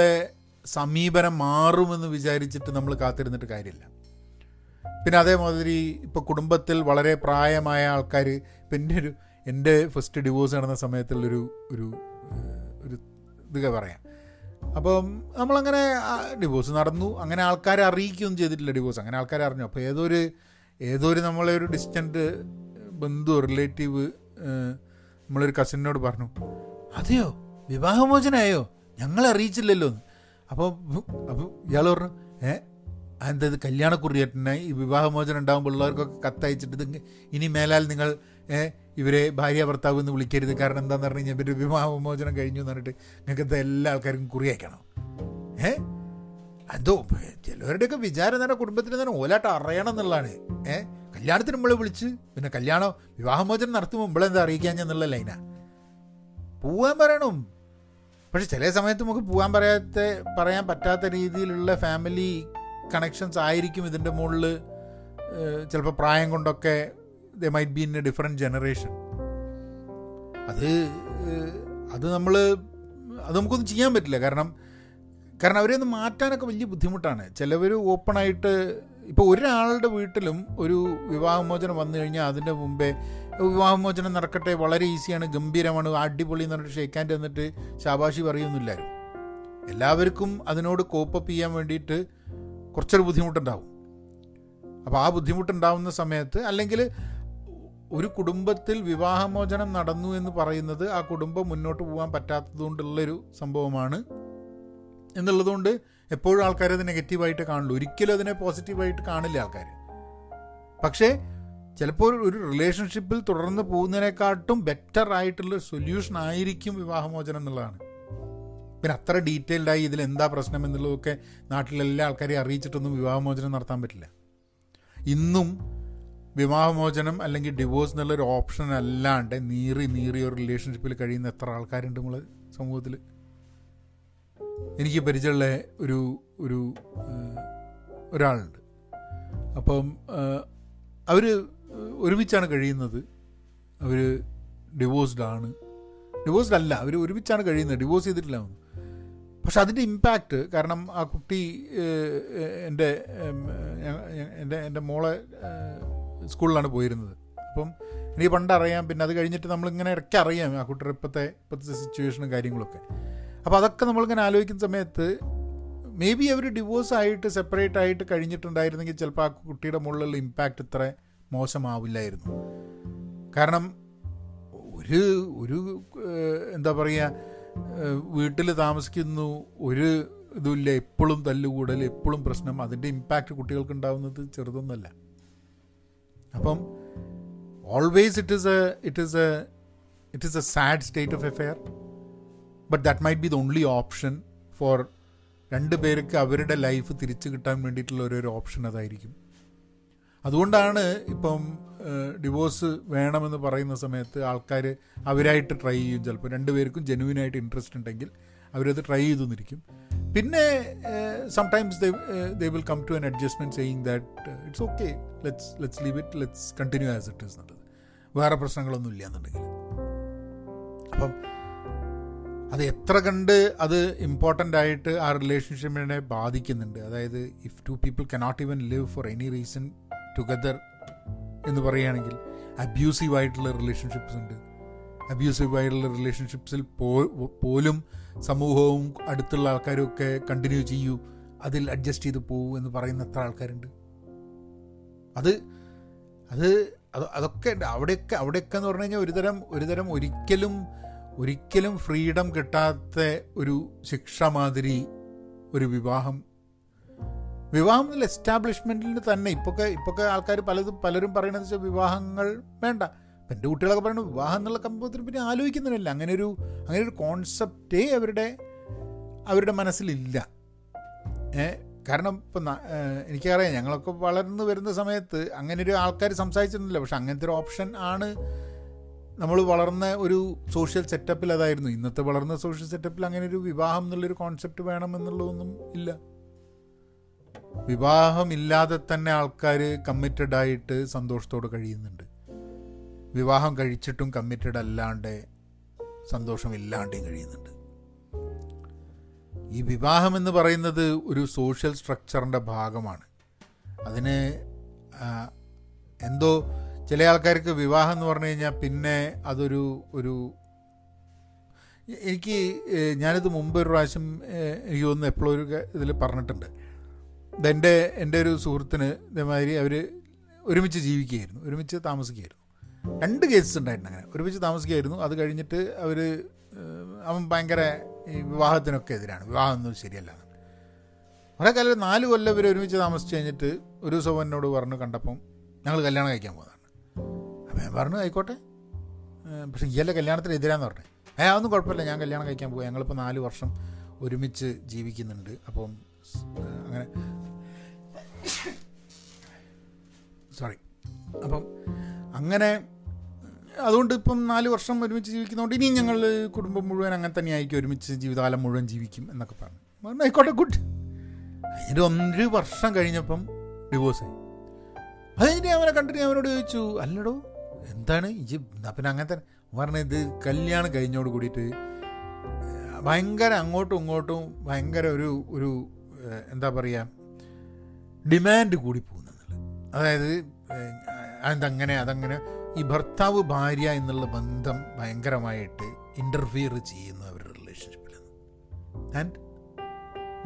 സമീപനം മാറുമെന്ന് വിചാരിച്ചിട്ട് നമ്മൾ കാത്തിരുന്നിട്ട് കാര്യമില്ല. പിന്നെ അതേമാതിരി ഇപ്പോൾ കുടുംബത്തിൽ വളരെ പ്രായമായ ആൾക്കാർ ഇപ്പം എന്റെ ഒരു എന്റെ ഫസ്റ്റ് ഡിവോഴ്സ് നടന്ന സമയത്തുള്ളൊരു ഒരു ഒരു ഇത് പറയാം. അപ്പം നമ്മളങ്ങനെ ഡിവോഴ്സ് നടന്നു. അങ്ങനെ ആൾക്കാരെ അറിയിക്കുകയൊന്നും ചെയ്തിട്ടില്ല ഡിവോഴ്സ് അങ്ങനെ ആൾക്കാരെ അറിഞ്ഞു. അപ്പോൾ ഏതൊരു ഒരു ഏതോ ഒരു നമ്മളെ ഒരു ഡിസ്റ്റന്റ് ബന്ധു റിലേറ്റീവ് നമ്മളൊരു കസിനോട് പറഞ്ഞു അതെയോ? വിവാഹമോചനമായോ ഞങ്ങളെ അറിയിച്ചില്ലല്ലോ അപ്പോൾ അപ്പോൾ ഇയാൾ പറഞ്ഞു ഏ എന്താ ഇത് കല്യാണക്കുറിയേട്ടനായി ഈ വിവാഹമോചനം ഉണ്ടാകുമ്പോൾ ഉള്ളവർക്കൊക്കെ കത്തയച്ചിട്ട് ഇനി മേലാൽ നിങ്ങൾ ഇവരെ ഭാര്യ ഭർത്താവ് എന്ന് വിളിക്കരുത്. കാരണം എന്താന്ന് പറഞ്ഞു കഴിഞ്ഞാൽ ഇവരുടെ വിവാഹമോചനം കഴിഞ്ഞു എന്ന് പറഞ്ഞിട്ട് നിങ്ങൾക്ക് എല്ലാ ആൾക്കാർക്കും കുറി അയക്കണം? ഏ? അതോ ചിലവരുടെയൊക്കെ വിചാരം തന്നെ കുടുംബത്തിന് തന്നെ ഓലാട്ട് അറിയണം എന്നുള്ളതാണ്. ഏ? കല്യാണത്തിന് നമ്മളെ വിളിച്ച് പിന്നെ കല്യാണം വിവാഹമോചനം നടത്തുമ്പോൾ നമ്മളെന്താ അറിയിക്കാൻ എന്നുള്ള ലൈനാ. പോവാൻ പറയണം. പക്ഷെ ചില സമയത്ത് നമുക്ക് പോകാൻ പറയാത്ത പറയാൻ പറ്റാത്ത രീതിയിലുള്ള ഫാമിലി കണക്ഷൻസ് ആയിരിക്കും ഇതിന്റെ മുകളിൽ ചിലപ്പോൾ പ്രായം കൊണ്ടൊക്കെ the might be in a different generation അത് അത് നമ്മൾ അത് നമുക്കൊന്നും ചെയ്യാൻ പറ്റില്ല. കാരണം കാരണം അവരെ ഒന്ന് മാറ്റാനൊക്കെ വലിയ ബുദ്ധിമുട്ടാണ്. ചിലവർ ഓപ്പണായിട്ട് ഇപ്പോൾ ഒരാളുടെ വീട്ടിലും ഒരു വിവാഹമോചനം വന്നു കഴിഞ്ഞാൽ അതിന്റെ മുമ്പേ വിവാഹമോചനം നടക്കട്ടെ വളരെ ഈസിയാണ് ഗംഭീരമാണ് അടിപൊളി എന്ന് പറഞ്ഞിട്ട് ഷെയ്ക്കാൻ എന്നിട്ട് ശാബാഷി പറയുന്നില്ല എല്ലാവർക്കും അതിനോട് കോപ്പപ്പ് ചെയ്യാൻ വേണ്ടിയിട്ട് കുറച്ചൊരു ബുദ്ധിമുട്ടുണ്ടാവും. അപ്പോൾ ആ ബുദ്ധിമുട്ടുണ്ടാവുന്ന സമയത്ത് അല്ലെങ്കിൽ ഒരു കുടുംബത്തിൽ വിവാഹമോചനം നടന്നു എന്ന് പറയുന്നത് ആ കുടുംബം മുന്നോട്ട് പോകാൻ പറ്റാത്തതുകൊണ്ടുള്ളൊരു സംഭവമാണ്. എന്നുള്ളതുകൊണ്ട് എപ്പോഴും ആൾക്കാരെ അത് നെഗറ്റീവായിട്ട് കാണുള്ളൂ. ഒരിക്കലും അതിനെ പോസിറ്റീവായിട്ട് കാണില്ല ആൾക്കാർ പക്ഷേ ചിലപ്പോൾ ഒരു റിലേഷൻഷിപ്പിൽ തുടർന്ന് പോകുന്നതിനെക്കാട്ടും ബെറ്റർ ആയിട്ടുള്ള സൊല്യൂഷൻ ആയിരിക്കും വിവാഹമോചനം എന്നുള്ളതാണ്. പിന്നെ അത്ര ഡീറ്റെയിൽഡായി ഇതിൽ എന്താ പ്രശ്നം എന്നുള്ളതൊക്കെ നാട്ടിലെല്ലാ ആൾക്കാരെയും അറിയിച്ചിട്ടൊന്നും വിവാഹമോചനം നടത്താൻ പറ്റില്ല. ഇന്നും വിവാഹമോചനം അല്ലെങ്കിൽ ഡിവോഴ്സ് എന്നുള്ളൊരു ഓപ്ഷൻ അല്ലാണ്ട് നീറി നീറിയ ഒരു റിലേഷൻഷിപ്പിൽ കഴിയുന്ന എത്ര ആൾക്കാരുണ്ട് നമ്മൾ സമൂഹത്തിൽ എനിക്ക് പരിചയമുള്ള ഒരു ഒരു ഒരാളുണ്ട്. അപ്പം അവർ ഒരുമിച്ചാണ് കഴിയുന്നത്. അവർ ഡിവോഴ്സ്ഡ് ആണ്. ഡിവോഴ്സ്ഡ് അല്ല അവർ ഒരുമിച്ചാണ് കഴിയുന്നത്. ഡിവോഴ്സ് ചെയ്തിട്ടില്ല. പക്ഷെ അതിന്റെ ഇമ്പാക്റ്റ് കാരണം ആ കുട്ടി എന്റെ എന്റെ എന്റെ മോളെ സ്കൂളിലാണ് പോയിരുന്നത്. അപ്പം എനിക്ക് പണ്ട് അറിയാം പിന്നെ അത് കഴിഞ്ഞിട്ട് നമ്മളിങ്ങനെ ഇടയ്ക്ക് അറിയാം ആ കുട്ടിയുടെ ഇപ്പോഴത്തെ ഇപ്പോഴത്തെ സിറ്റുവേഷനും കാര്യങ്ങളൊക്കെ. അപ്പോൾ അതൊക്കെ നമ്മളിങ്ങനെ ആലോചിക്കുന്ന സമയത്ത് മേ ബി അവർ ഡിവോഴ്സ് ആയിട്ട് സെപ്പറേറ്റ് ആയിട്ട് കഴിഞ്ഞിട്ടുണ്ടായിരുന്നെങ്കിൽ ചിലപ്പോൾ ആ കുട്ടിയുടെ മുകളിലുള്ള ഇമ്പാക്റ്റ് ഇത്ര മോശമാവില്ലായിരുന്നു. കാരണം ഒരു ഒരു എന്താ പറയുക വീട്ടിൽ താമസിക്കുന്നു ഒരു ഇതുമില്ല എപ്പോഴും തല്ലുകൂടൽ എപ്പോഴും പ്രശ്നം. അതിന്റെ ഇമ്പാക്റ്റ് കുട്ടികൾക്ക് ഉണ്ടാവുന്നത് ചെറുതൊന്നുമല്ല അപ്പം always it is a it is a it is a sad state of affair but that might be the only option for രണ്ട് പേർക്ക് അവരുടെ ലൈഫ് തിരിച്ചു കിട്ടാൻ വേണ്ടിയിട്ടുള്ള ഒരു ഓപ്ഷൻ അതായിരിക്കും. അതുകൊണ്ടാണ് ഇപ്പം ഡിവോഴ്സ് വേണമെന്ന് പറയുന്ന സമയത്ത് ആൾക്കാർ അവരായിട്ട് ട്രൈ ചെയ്യും. ചിലപ്പോൾ രണ്ടുപേർക്കും ജെനുവിനായിട്ട് ഇൻട്രസ്റ്റ് ഉണ്ടെങ്കിൽ അവരത് ട്രൈ ചെയ്തു നിൽക്കും പിന്നെ sometimes they will come to an adjustment saying that it's okay let's let's leave it let's continue as it is എന്നുള്ളത് വേറെ പ്രശ്നങ്ങളൊന്നും ഇല്ല എന്നുണ്ടെങ്കിൽ അപ്പം അത് എത്ര കണ്ട് അത് ഇമ്പോർട്ടന്റ് ആയിട്ട് ആ റിലേഷൻഷിപ്പിനെ ബാധിക്കുന്നുണ്ട്. അതായത് if two people cannot even live for any reason together എന്ന് പറയുകയാണെങ്കിൽ അബ്യൂസീവ് ആയിട്ടുള്ള റിലേഷൻഷിപ്സ് ഉണ്ട്. അബ്യൂസീവ് ആയിട്ടുള്ള റിലേഷൻഷിപ്സിൽ പോലും സമൂഹവും അടുത്തുള്ള ആൾക്കാരും ഒക്കെ കണ്ടിന്യൂ ചെയ്യൂ. അതിൽ അഡ്ജസ്റ്റ് ചെയ്ത് പോകൂ എന്ന് പറയുന്ന എത്ര ആൾക്കാരുണ്ട്. അത് അത് അത് അതൊക്കെ അവിടെയൊക്കെ അവിടെയൊക്കെ എന്ന് പറഞ്ഞു കഴിഞ്ഞാൽ ഒരുതരം ഒരുതരം ഒരിക്കലും ഒരിക്കലും ഫ്രീഡം കിട്ടാത്ത ഒരു ശിക്ഷ മാതിരി ഒരു വിവാഹം. വിവാഹം എന്നുള്ള എസ്റ്റാബ്ലിഷ്മെന്റിൽ തന്നെ. ഇപ്പൊക്കെ ഇപ്പൊക്കെ ആൾക്കാർ പലതും പലരും പറയണതെന്ന് വെച്ചാൽ വിവാഹങ്ങൾ വേണ്ട. എന്റെ കുട്ടികളൊക്കെ പറയുന്നത് വിവാഹം എന്നുള്ള കമ്പത്തിന് പിന്നെ ആലോചിക്കുന്നില്ല അങ്ങനെ ഒരു അങ്ങനെ ഒരു കോൺസെപ്റ്റേ അവരുടെ അവരുടെ മനസ്സിലില്ല. കാരണം ഇപ്പം എനിക്കറിയാം ഞങ്ങളൊക്കെ വളർന്നു വരുന്ന സമയത്ത് അങ്ങനെ ഒരു ആൾക്കാർ സംസാരിച്ചിരുന്നില്ല. പക്ഷെ അങ്ങനത്തെ ഒരു ഓപ്ഷൻ ആണ് നമ്മൾ വളർന്ന ഒരു സോഷ്യൽ സെറ്റപ്പിൽ അതായിരുന്നു. ഇന്നത്തെ വളർന്ന സോഷ്യൽ സെറ്റപ്പിൽ അങ്ങനെ ഒരു വിവാഹം എന്നുള്ളൊരു കോൺസെപ്റ്റ് വേണം എന്നുള്ളതൊന്നും ഇല്ല. വിവാഹമില്ലാതെ തന്നെ ആൾക്കാർ കമ്മിറ്റഡ് ആയിട്ട് സന്തോഷത്തോടെ കഴിയുന്നുണ്ട്. വിവാഹം കഴിച്ചിട്ടും കമ്മിറ്റഡ് അല്ലാണ്ട് സന്തോഷമില്ലാണ്ടും കഴിയുന്നുണ്ട്. ഈ വിവാഹം എന്ന് പറയുന്നത് ഒരു സോഷ്യൽ സ്ട്രക്ചറിന്റെ ഭാഗമാണ്. അതിന് എന്തോ ചില ആൾക്കാർക്ക് വിവാഹം എന്ന് പറഞ്ഞു കഴിഞ്ഞാൽ പിന്നെ അതൊരു ഒരു എനിക്ക് ഞാനിത് മുമ്പ് ഒരു പ്രാവശ്യം എനിക്ക് തോന്നുന്നു എപ്പോഴും ഒരു ഇതിൽ പറഞ്ഞിട്ടുണ്ട്. ഇതെന്റെ എന്റെ ഒരു സുഹൃത്തിന് ഇതേമാതിരി അവർ ഒരുമിച്ച് ജീവിക്കുകയായിരുന്നു. ഒരുമിച്ച് താമസിക്കുകയായിരുന്നു. രണ്ട് കേസസ് ഉണ്ടായിട്ടുണ്ട് അങ്ങനെ. ഒരുമിച്ച് താമസിക്കുകയായിരുന്നു. അത് കഴിഞ്ഞിട്ട് അവർ അവൻ ഭയങ്കര ഈ വിവാഹത്തിനൊക്കെ എതിരാണ്. വിവാഹം ഒന്നും ശരിയല്ല. കുറേ കാലം നാല് കൊല്ലം ഇവർ ഒരുമിച്ച് താമസിച്ച് കഴിഞ്ഞിട്ട് ഒരു ദിവസം എന്നോട് പറഞ്ഞു കണ്ടപ്പം ഞങ്ങൾ കല്യാണം കഴിക്കാൻ പോകുന്നതാണ് അപ്പം ഞാൻ പറഞ്ഞു ആയിക്കോട്ടെ. പക്ഷേ ഇയാളുടെ കല്യാണത്തിന് എതിരാന്ന് പറഞ്ഞു. ഏ അതൊന്നും കുഴപ്പമില്ല. ഞാൻ കല്യാണം കഴിക്കാൻ പോകും ഞങ്ങളിപ്പോൾ നാല് വർഷം ഒരുമിച്ച് ജീവിക്കുന്നുണ്ട്. അപ്പം അങ്ങനെ. സോറി അപ്പം അങ്ങനെ അതുകൊണ്ട് ഇപ്പം നാല് വർഷം ഒരുമിച്ച് ജീവിക്കുന്നതുകൊണ്ട് ഇനിയും ഞങ്ങൾ കുടുംബം മുഴുവൻ അങ്ങനെ തന്നെ ആയിരിക്കും ഒരുമിച്ച് ജീവിതകാലം മുഴുവൻ ജീവിക്കും എന്നൊക്കെ പറഞ്ഞു. ആയിക്കോട്ടെ ഗുഡ് അതിന്റെ ഒന്നര വർഷം കഴിഞ്ഞപ്പം ഡിവോഴ്സ് ആയി. കഴിഞ്ഞ് അവനെ കണ്ടിട്ട് അവനോട് ചോദിച്ചു അല്ലടോ എന്താണ്? ഈ പിന്നെ അങ്ങനത്തെ തന്നെ. പറഞ്ഞ ഇത് കല്യാണം കഴിഞ്ഞോട് കൂടിയിട്ട് ഭയങ്കര അങ്ങോട്ടും ഇങ്ങോട്ടും ഭയങ്കര ഒരു ഒരു എന്താ പറയുക ഡിമാൻഡ് കൂടി പോകുന്നുള്ളത് അതായത് അതങ്ങനെ അതങ്ങനെ. ഈ ഭർത്താവ് ഭാര്യ എന്നുള്ള ബന്ധം ഭയങ്കരമായിട്ട് ഇന്റർഫിയർ ചെയ്യുന്നു അവരുടെ റിലേഷൻഷിപ്പിൽ ആൻഡ്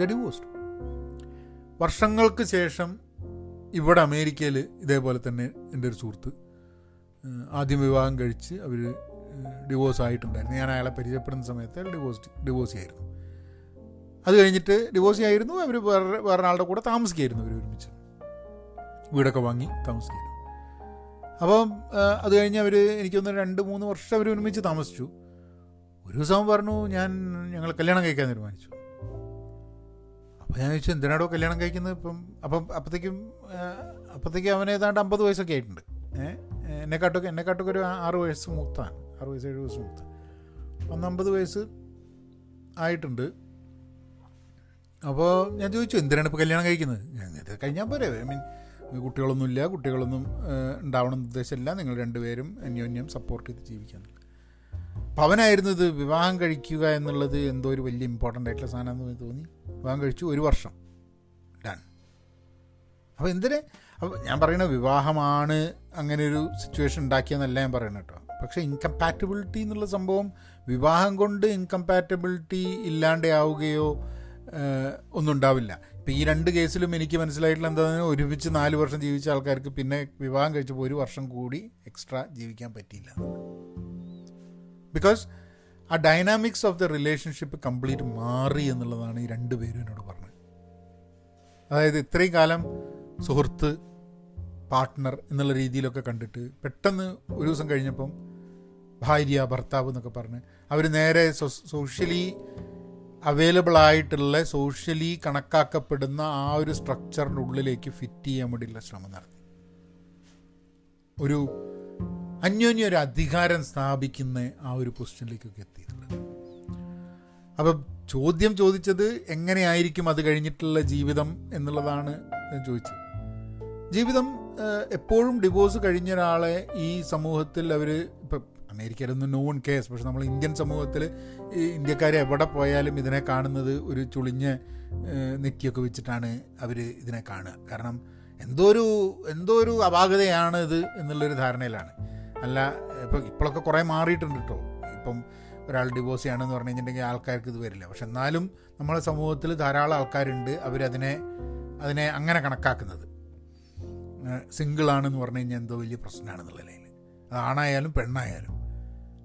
ദ ഡിവോഴ്സ്ഡ് വർഷങ്ങൾക്ക് ശേഷം ഇവിടെ അമേരിക്കയിൽ ഇതേപോലെ തന്നെ എന്റെ ഒരു സുഹൃത്ത് ആദ്യം വിവാഹം കഴിച്ച് അവർ ഡിവോഴ്സ് ആയിട്ടുണ്ടായിരുന്നു. ഞാൻ അയാളെ പരിചയപ്പെടുന്ന സമയത്ത് അയാൾ ഡിവോഴ്സ് ഡിവോഴ്സ് ആയിരുന്നു. അത് കഴിഞ്ഞിട്ട് ഡിവോഴ്സ് ആയിരുന്നു. അവർ വേറെ വേറെ ആളുടെ കൂടെ താമസിക്കായിരുന്നു. അവർ ഒരുമിച്ച് വീടൊക്കെ വാങ്ങി താമസിക്കുന്നു. അപ്പം അത് കഴിഞ്ഞ് അവർ എനിക്കൊന്ന് രണ്ട് മൂന്ന് വർഷം അവർ ഒരുമിച്ച് താമസിച്ചു. ഒരു ദിവസം പറഞ്ഞു ഞാൻ ഞങ്ങൾ കല്യാണം കഴിക്കാൻ തീരുമാനിച്ചു. അപ്പോൾ ഞാൻ ചോദിച്ചു എന്തിനാടോ കല്യാണം കഴിക്കുന്നത്? ഇപ്പം അപ്പം അപ്പോഴത്തേക്കും അപ്പോഴത്തേക്കും അവൻ ഏതാണ്ട് അമ്പത് വയസ്സൊക്കെ ആയിട്ടുണ്ട്. ഏഹ് എന്നെക്കാട്ടൊക്കെ എന്നെക്കാട്ടൊക്കെ ഒരു ആറ് വയസ്സ് മൂത്താണ്. ആറ് വയസ്സ് ഏഴ് വയസ്സ് മൂത്ത്. ഒന്ന് അമ്പത് വയസ്സ് ആയിട്ടുണ്ട്. അപ്പോൾ ഞാൻ ചോദിച്ചു എന്തിനാണ് ഇപ്പോൾ കല്യാണം കഴിക്കുന്നത്? ഞാൻ ഇത് കഴിഞ്ഞാൽ പോരെ. ഐ മീൻ കുട്ടികളൊന്നുമില്ല കുട്ടികളൊന്നും ഉണ്ടാവണം എന്ന് ഉദ്ദേശമില്ല. നിങ്ങൾ രണ്ടുപേരും അന്യോന്യം സപ്പോർട്ട് ചെയ്ത് ജീവിക്കാൻ അപ്പോൾ അവനായിരുന്നത് വിവാഹം കഴിക്കുക എന്നുള്ളത് എന്തോ ഒരു വലിയ ഇമ്പോർട്ടന്റ് ആയിട്ടുള്ള സാധനമെന്ന് തോന്നി. വിവാഹം കഴിച്ചു ഒരു വർഷം. ഡൺ അപ്പോൾ എന്തിനെ? അപ്പോൾ ഞാൻ പറയുന്ന വിവാഹമാണ് അങ്ങനെ ഒരു സിറ്റുവേഷൻ ഉണ്ടാക്കിയെന്നല്ല ഞാൻ പറയുന്നത് കേട്ടോ. പക്ഷേ ഇൻകമ്പാറ്റബിലിറ്റി എന്നുള്ള സംഭവം വിവാഹം കൊണ്ട് ഇൻകമ്പാറ്റബിലിറ്റി ഇല്ലാണ്ടാവുകയോ ഒന്നും ഉണ്ടാവില്ല. ഇപ്പം ഈ രണ്ട് കേസിലും എനിക്ക് മനസ്സിലായിട്ടുള്ള എന്താണെന്ന് ഒരുമിച്ച് നാല് വർഷം ജീവിച്ച ആൾക്കാർക്ക് പിന്നെ വിവാഹം കഴിച്ചപ്പോൾ ഒരു വർഷം കൂടി എക്സ്ട്രാ ജീവിക്കാൻ പറ്റിയില്ല. ബിക്കോസ് ആ dynamics of the relationship complete മാറി എന്നുള്ളതാണ് ഈ രണ്ട് പേരും എന്നോട് പറഞ്ഞത്. അതായത് ഇത്രയും കാലം സുഹൃത്ത് പാർട്ട്ണർ എന്നുള്ള രീതിയിലൊക്കെ കണ്ടിട്ട് പെട്ടെന്ന് ഒരു ദിവസം കഴിഞ്ഞപ്പം ഭാര്യ ഭർത്താവ് എന്നൊക്കെ പറഞ്ഞ് അവർ നേരെ സോഷ്യലി അവൈലബിൾ ആയിട്ടുള്ള സോഷ്യലി കണക്കാക്കപ്പെടുന്ന ആ ഒരു സ്ട്രക്ചറിന്റെ ഉള്ളിലേക്ക് ഫിറ്റ് ചെയ്യാൻ വേണ്ടിയുള്ള ശ്രമം നടത്തി. ഒരു അന്യോന്യ ഒരു അധികാരം സ്ഥാപിക്കുന്ന ആ ഒരു പൊസിഷനിലേക്കൊക്കെ എത്തിയിട്ടുള്ളത് അപ്പം ചോദ്യം ചോദിച്ചത് എങ്ങനെയായിരിക്കും അത് കഴിഞ്ഞിട്ടുള്ള ജീവിതം എന്നുള്ളതാണ് ചോദിച്ചത്. ജീവിതം എപ്പോഴും ഡിവോഴ്സ് കഴിഞ്ഞ ഒരാളെ ഈ സമൂഹത്തിൽ അവർ ഇപ്പം അമേരിക്കയിലൊന്നും നോൺ കേസ്. പക്ഷെ നമ്മൾ ഇന്ത്യൻ സമൂഹത്തിൽ ഈ ഇന്ത്യക്കാരെ എവിടെ പോയാലും ഇതിനെ കാണുന്നത് ഒരു ചുളിഞ്ഞ നെറ്റിയൊക്കെ വെച്ചിട്ടാണ് അവർ ഇതിനെ കാണുക. കാരണം എന്തോ ഒരു എന്തോ ഒരു അപാകതയാണ് ഇത് എന്നുള്ളൊരു ധാരണയിലാണ്. അല്ല ഇപ്പം ഇപ്പോഴൊക്കെ കുറേ മാറിയിട്ടുണ്ട് കേട്ടോ. ഇപ്പം ഒരാൾ ഡിവോഴ്സ് ചെയ്യണമെന്ന് പറഞ്ഞു കഴിഞ്ഞിട്ടുണ്ടെങ്കിൽ ആൾക്കാർക്ക് ഇത് വരില്ല. പക്ഷെ എന്നാലും നമ്മളെ സമൂഹത്തിൽ ധാരാളം ആൾക്കാരുണ്ട് അവരതിനെ അതിനെ അങ്ങനെ കണക്കാക്കുന്നത്. സിംഗിളാണെന്ന് പറഞ്ഞു കഴിഞ്ഞാൽ എന്തോ വലിയ പ്രശ്നമാണെന്നുള്ള നിലയിൽ. അതാണായാലും പെണ്ണായാലും.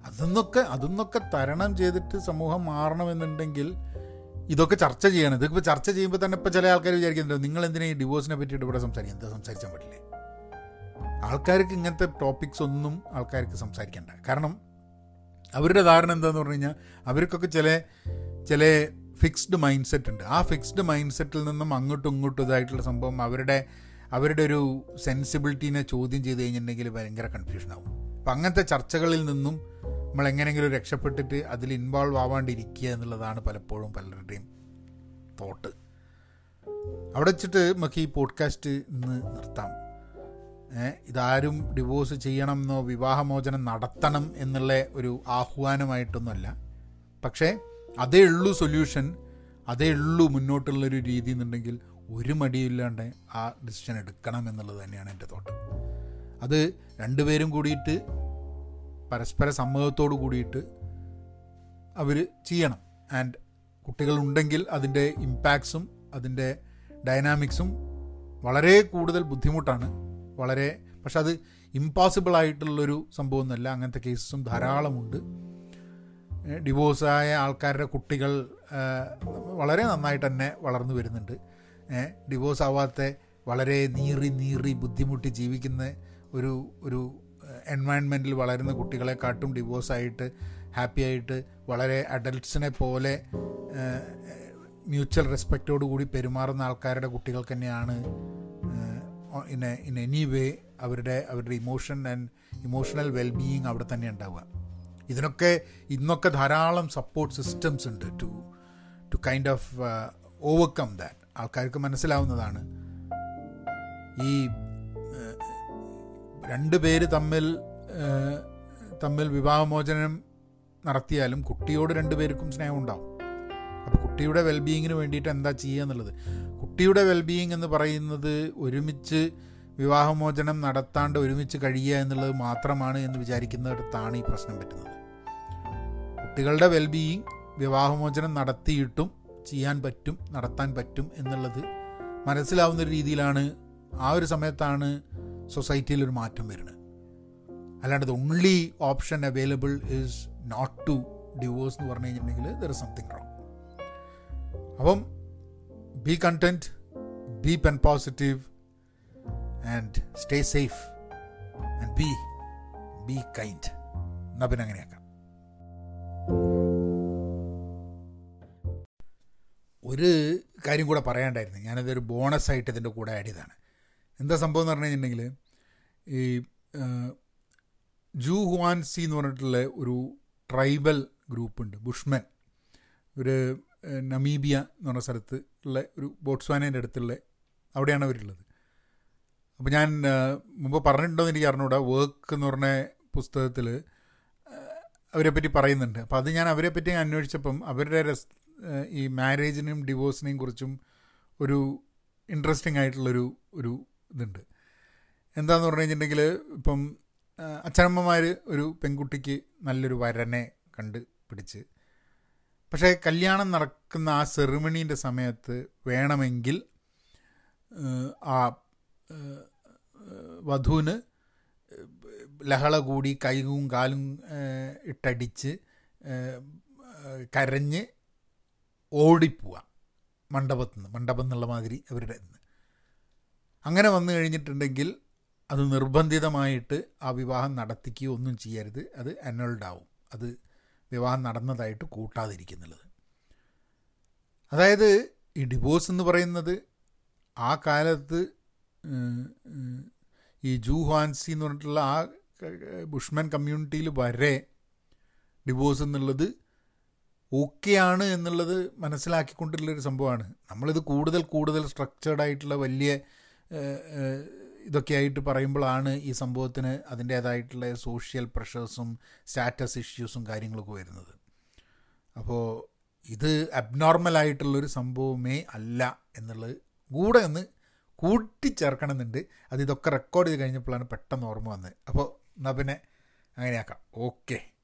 അതൊന്നൊക്കെ അതൊന്നൊക്കെ തരണം ചെയ്തിട്ട് സമൂഹം മാറണമെന്നുണ്ടെങ്കിൽ ഇതൊക്കെ ചർച്ച ചെയ്യണം. ഇതിപ്പോൾ ചർച്ച ചെയ്യുമ്പോൾ തന്നെ ഇപ്പോൾ ചില ആൾക്കാർ വിചാരിക്കുന്നുണ്ടോ നിങ്ങൾ എന്തിനാ ഈ ഡിവോഴ്സിനെ പറ്റിയിട്ട് ഇവിടെ സംസാരിക്കും എന്താ സംസാരിച്ചാൽ പറ്റില്ലേ? ആൾക്കാർക്ക് ഇങ്ങനത്തെ ടോപ്പിക്സ് ഒന്നും ആൾക്കാർക്ക് സംസാരിക്കണ്ട. കാരണം അവരുടെ ധാരണ എന്താന്ന് പറഞ്ഞു കഴിഞ്ഞാൽ അവർക്കൊക്കെ ചില ചില ഫിക്സ്ഡ് മൈൻഡ് സെറ്റ് ഉണ്ട്. ആ ഫിക്സ്ഡ് മൈൻഡ് സെറ്റിൽ നിന്നും അങ്ങോട്ടും ഇങ്ങോട്ടും ഇതായിട്ടുള്ള സംഭവം അവരുടെ അവരുടെ ഒരു സെൻസിബിലിറ്റീനെ ചോദ്യം ചെയ്ത് കഴിഞ്ഞിട്ടുണ്ടെങ്കിൽ ഭയങ്കര കൺഫ്യൂഷൻ ആവും. അപ്പം അങ്ങനത്തെ ചർച്ചകളിൽ നിന്നും നമ്മൾ എങ്ങനെയെങ്കിലും രക്ഷപ്പെട്ടിട്ട് അതിൽ ഇൻവോൾവ് ആവാണ്ടിരിക്കുക എന്നുള്ളതാണ് പലപ്പോഴും പലരുടെയും തോട്ട് അവിടെ വെച്ചിട്ട് നമുക്ക് ഈ പോഡ്കാസ്റ്റ് ഇന്ന് നിർത്താം. ഇതാരും ഡിവോഴ്സ് ചെയ്യണം എന്നോ വിവാഹമോചനം നടത്തണം എന്നുള്ള ഒരു ആഹ്വാനമായിട്ടൊന്നുമല്ല. പക്ഷേ അതേ ഉള്ളൂ സൊല്യൂഷൻ അതേ ഉള്ളൂ മുന്നോട്ടുള്ളൊരു രീതി എന്നുണ്ടെങ്കിൽ ഒരു മടിയില്ലാണ്ട് ആ ഡിസിഷൻ എടുക്കണം എന്നുള്ളത് തന്നെയാണ് എന്റെ തോട്ടം അത് രണ്ടുപേരും കൂടിയിട്ട് പരസ്പര സമ്മതത്തോടു കൂടിയിട്ട് അവർ ചെയ്യണം. ആൻഡ് കുട്ടികളുണ്ടെങ്കിൽ അതിന്റെ ഇമ്പാക്ട്സും അതിന്റെ ഡൈനാമിക്സും വളരെ കൂടുതൽ ബുദ്ധിമുട്ടാണ്. വളരെ പക്ഷെ അത് ഇമ്പോസിബിൾ ആയിട്ടുള്ളൊരു സംഭവമൊന്നുമല്ല. അങ്ങനത്തെ കേസസും ധാരാളമുണ്ട്. ഡിവോഴ്സായ ആൾക്കാരുടെ കുട്ടികൾ വളരെ നന്നായിട്ട് തന്നെ വളർന്നു വരുന്നുണ്ട്. ഡിവോഴ്സ് ആവാത്ത വളരെ നീറി നീറി ബുദ്ധിമുട്ടി ജീവിക്കുന്ന ഒരു ഒരു എൻവയൺമെന്റിൽ വളരുന്ന കുട്ടികളെക്കാട്ടും ഡിവോഴ്സായിട്ട് ഹാപ്പി ആയിട്ട് വളരെ അഡൽട്ട്സിനെ പോലെ മ്യൂച്വൽ റെസ്പെക്റ്റോട് കൂടി പെരുമാറുന്ന ആൾക്കാരുടെ കുട്ടികൾ തന്നെയാണ് ഇൻ ഇൻ എനി വേ അവരുടെ അവരുടെ ഇമോഷൻ ആൻഡ് ഇമോഷണൽ വെൽബീയിങ് അവിടെ തന്നെ ഉണ്ടാവുക. ഇതിനൊക്കെ ഇന്നൊക്കെ ധാരാളം സപ്പോർട്ട് സിസ്റ്റംസ് ഉണ്ട് to to kind of overcome that ആൾക്കാർക്ക് മനസ്സിലാവുന്നതാണ്. ഈ രണ്ട് പേര് തമ്മിൽ തമ്മിൽ വിവാഹമോചനം നടത്തിയാലും കുട്ടിയോട് രണ്ടു പേർക്കും സ്നേഹം ഉണ്ടാവും. അപ്പോൾ കുട്ടിയുടെ വെൽബീയിങ്ങിന് വേണ്ടിയിട്ട് എന്താ ചെയ്യുക എന്നുള്ളത്? കുട്ടിയുടെ വെൽബീയിങ് എന്ന് പറയുന്നത് ഒരുമിച്ച് വിവാഹമോചനം നടത്താണ്ട് ഒരുമിച്ച് കഴിയുക എന്നുള്ളത് മാത്രമാണ് എന്ന് വിചാരിക്കുന്നിടത്താണ് ഈ പ്രശ്നം പറ്റുന്നത്. കുട്ടികളുടെ വെൽബീയിങ് വിവാഹമോചനം നടത്തിയിട്ടും ചെയ്യാൻ പറ്റും നടത്താൻ പറ്റും എന്നുള്ളത് മനസ്സിലാവുന്ന രീതിയിലാണ് ആ ഒരു സമയത്താണ് സൊസൈറ്റിയിൽ ഒരു മാറ്റം വരുന്നത്. അല്ലാണ്ട് the only option available is not to divorce എന്ന് പറഞ്ഞു കഴിഞ്ഞിട്ടുണ്ടെങ്കിൽ ദർ ഇസ് സംതിങ് റോങ് അപ്പം be content be pen positive and stay safe and be be kind എന്നാൽ പിന്നെ അങ്ങനെയാക്കാം. ഒരു കാര്യം കൂടെ പറയാണ്ടായിരുന്നു ഞാനതൊരു ബോണസ് ആയിട്ട് ഇതിന്റെ കൂടെ ആഡ് ചെയ്താണ് എന്താ സംഭവം എന്ന് പറഞ്ഞു കഴിഞ്ഞിട്ടുണ്ടെങ്കിൽ ഈ ജൂ ഹുവാൻ സി എന്ന് പറഞ്ഞിട്ടുള്ള ഒരു ട്രൈബൽ ഗ്രൂപ്പുണ്ട് ബുഷ്മൻ. ഒരു നമീബിയ എന്ന് പറഞ്ഞ സ്ഥലത്ത് ഉള്ള ഒരു ബോട്ട്സ്വാനേന്റെ അടുത്തുള്ള അവിടെയാണ് അവരുള്ളത്. അപ്പോൾ ഞാൻ മുമ്പ് പറഞ്ഞിട്ടുണ്ടോ എന്ന് എനിക്ക് അറിഞ്ഞൂടാ വർക്ക് എന്ന് പറഞ്ഞ പുസ്തകത്തിൽ അവരെ പറ്റി പറയുന്നുണ്ട്. അപ്പോൾ അത് ഞാൻ അവരെ പറ്റി അന്വേഷിച്ചപ്പം അവരുടെ രസ് ഈ മാരേജിനെയും ഡിവോഴ്സിനെയും കുറിച്ചും ഒരു ഇൻട്രസ്റ്റിംഗ് ആയിട്ടുള്ളൊരു ഒരു ഇതുണ്ട്. എന്താന്ന് പറഞ്ഞു കഴിഞ്ഞിട്ടുണ്ടെങ്കിൽ ഇപ്പം അച്ഛനമ്മമാർ ഒരു പെൺകുട്ടിക്ക് നല്ലൊരു വരനെ കണ്ട് പിടിച്ച്. പക്ഷേ കല്യാണം നടക്കുന്ന ആ സെറിമണീന്റെ സമയത്ത് വേണമെങ്കിൽ ആ വധുവിന് ലഹള കൂടി കൈകും കാലും ഇട്ടടിച്ച് കരഞ്ഞ് ഓടിപ്പോവാം മണ്ഡപത്തിൽ നിന്ന് മണ്ഡപം എന്നുള്ള മാതിരി അവരുടെ നിന്ന്. അങ്ങനെ വന്നു കഴിഞ്ഞിട്ടുണ്ടെങ്കിൽ അത് നിർബന്ധിതമായിട്ട് ആ വിവാഹം നടത്തിക്കുകയോ ഒന്നും ചെയ്യരുത്. അത് അനൾഡ് ആവും. അത് വിവാഹം നടന്നതായിട്ട് കൂട്ടാതിരിക്കുന്നുള്ളത്. അതായത് ഈ ഡിവോഴ്സ് എന്ന് പറയുന്നത് ആ കാലത്ത് ഈ ജൂ എന്ന് പറഞ്ഞിട്ടുള്ള ആ ബുഷ്മാൻ കമ്മ്യൂണിറ്റിയിൽ വരെ ഡിവോഴ്സ് എന്നുള്ളത് ഓക്കെയാണ് എന്നുള്ളത് മനസ്സിലാക്കിക്കൊണ്ടുള്ളൊരു സംഭവമാണ്. നമ്മളിത് കൂടുതൽ കൂടുതൽ സ്ട്രക്ചേർഡ് ആയിട്ടുള്ള വലിയ ഇതൊക്കെ ആയിട്ട് പറയുമ്പോഴാണ് ഈ സംഭവത്തിന് അതിന്റേതായിട്ടുള്ള സോഷ്യൽ പ്രഷേഴ്സും സ്റ്റാറ്റസ് ഇഷ്യൂസും കാര്യങ്ങളൊക്കെ വരുന്നത്. അപ്പോൾ ഇത് അബ്നോർമലായിട്ടുള്ളൊരു സംഭവമേ അല്ല എന്നുള്ളത് കൂടെ ഒന്ന് കൂട്ടിച്ചേർക്കണമെന്നുണ്ട്. അത് ഇതൊക്കെ റെക്കോർഡ് ചെയ്ത് കഴിഞ്ഞപ്പോഴാണ് പെട്ടെന്ന് ഓർമ്മ വന്നത്. അപ്പോൾ എന്നാൽ പിന്നെ അങ്ങനെയാക്കാം. ഓക്കെ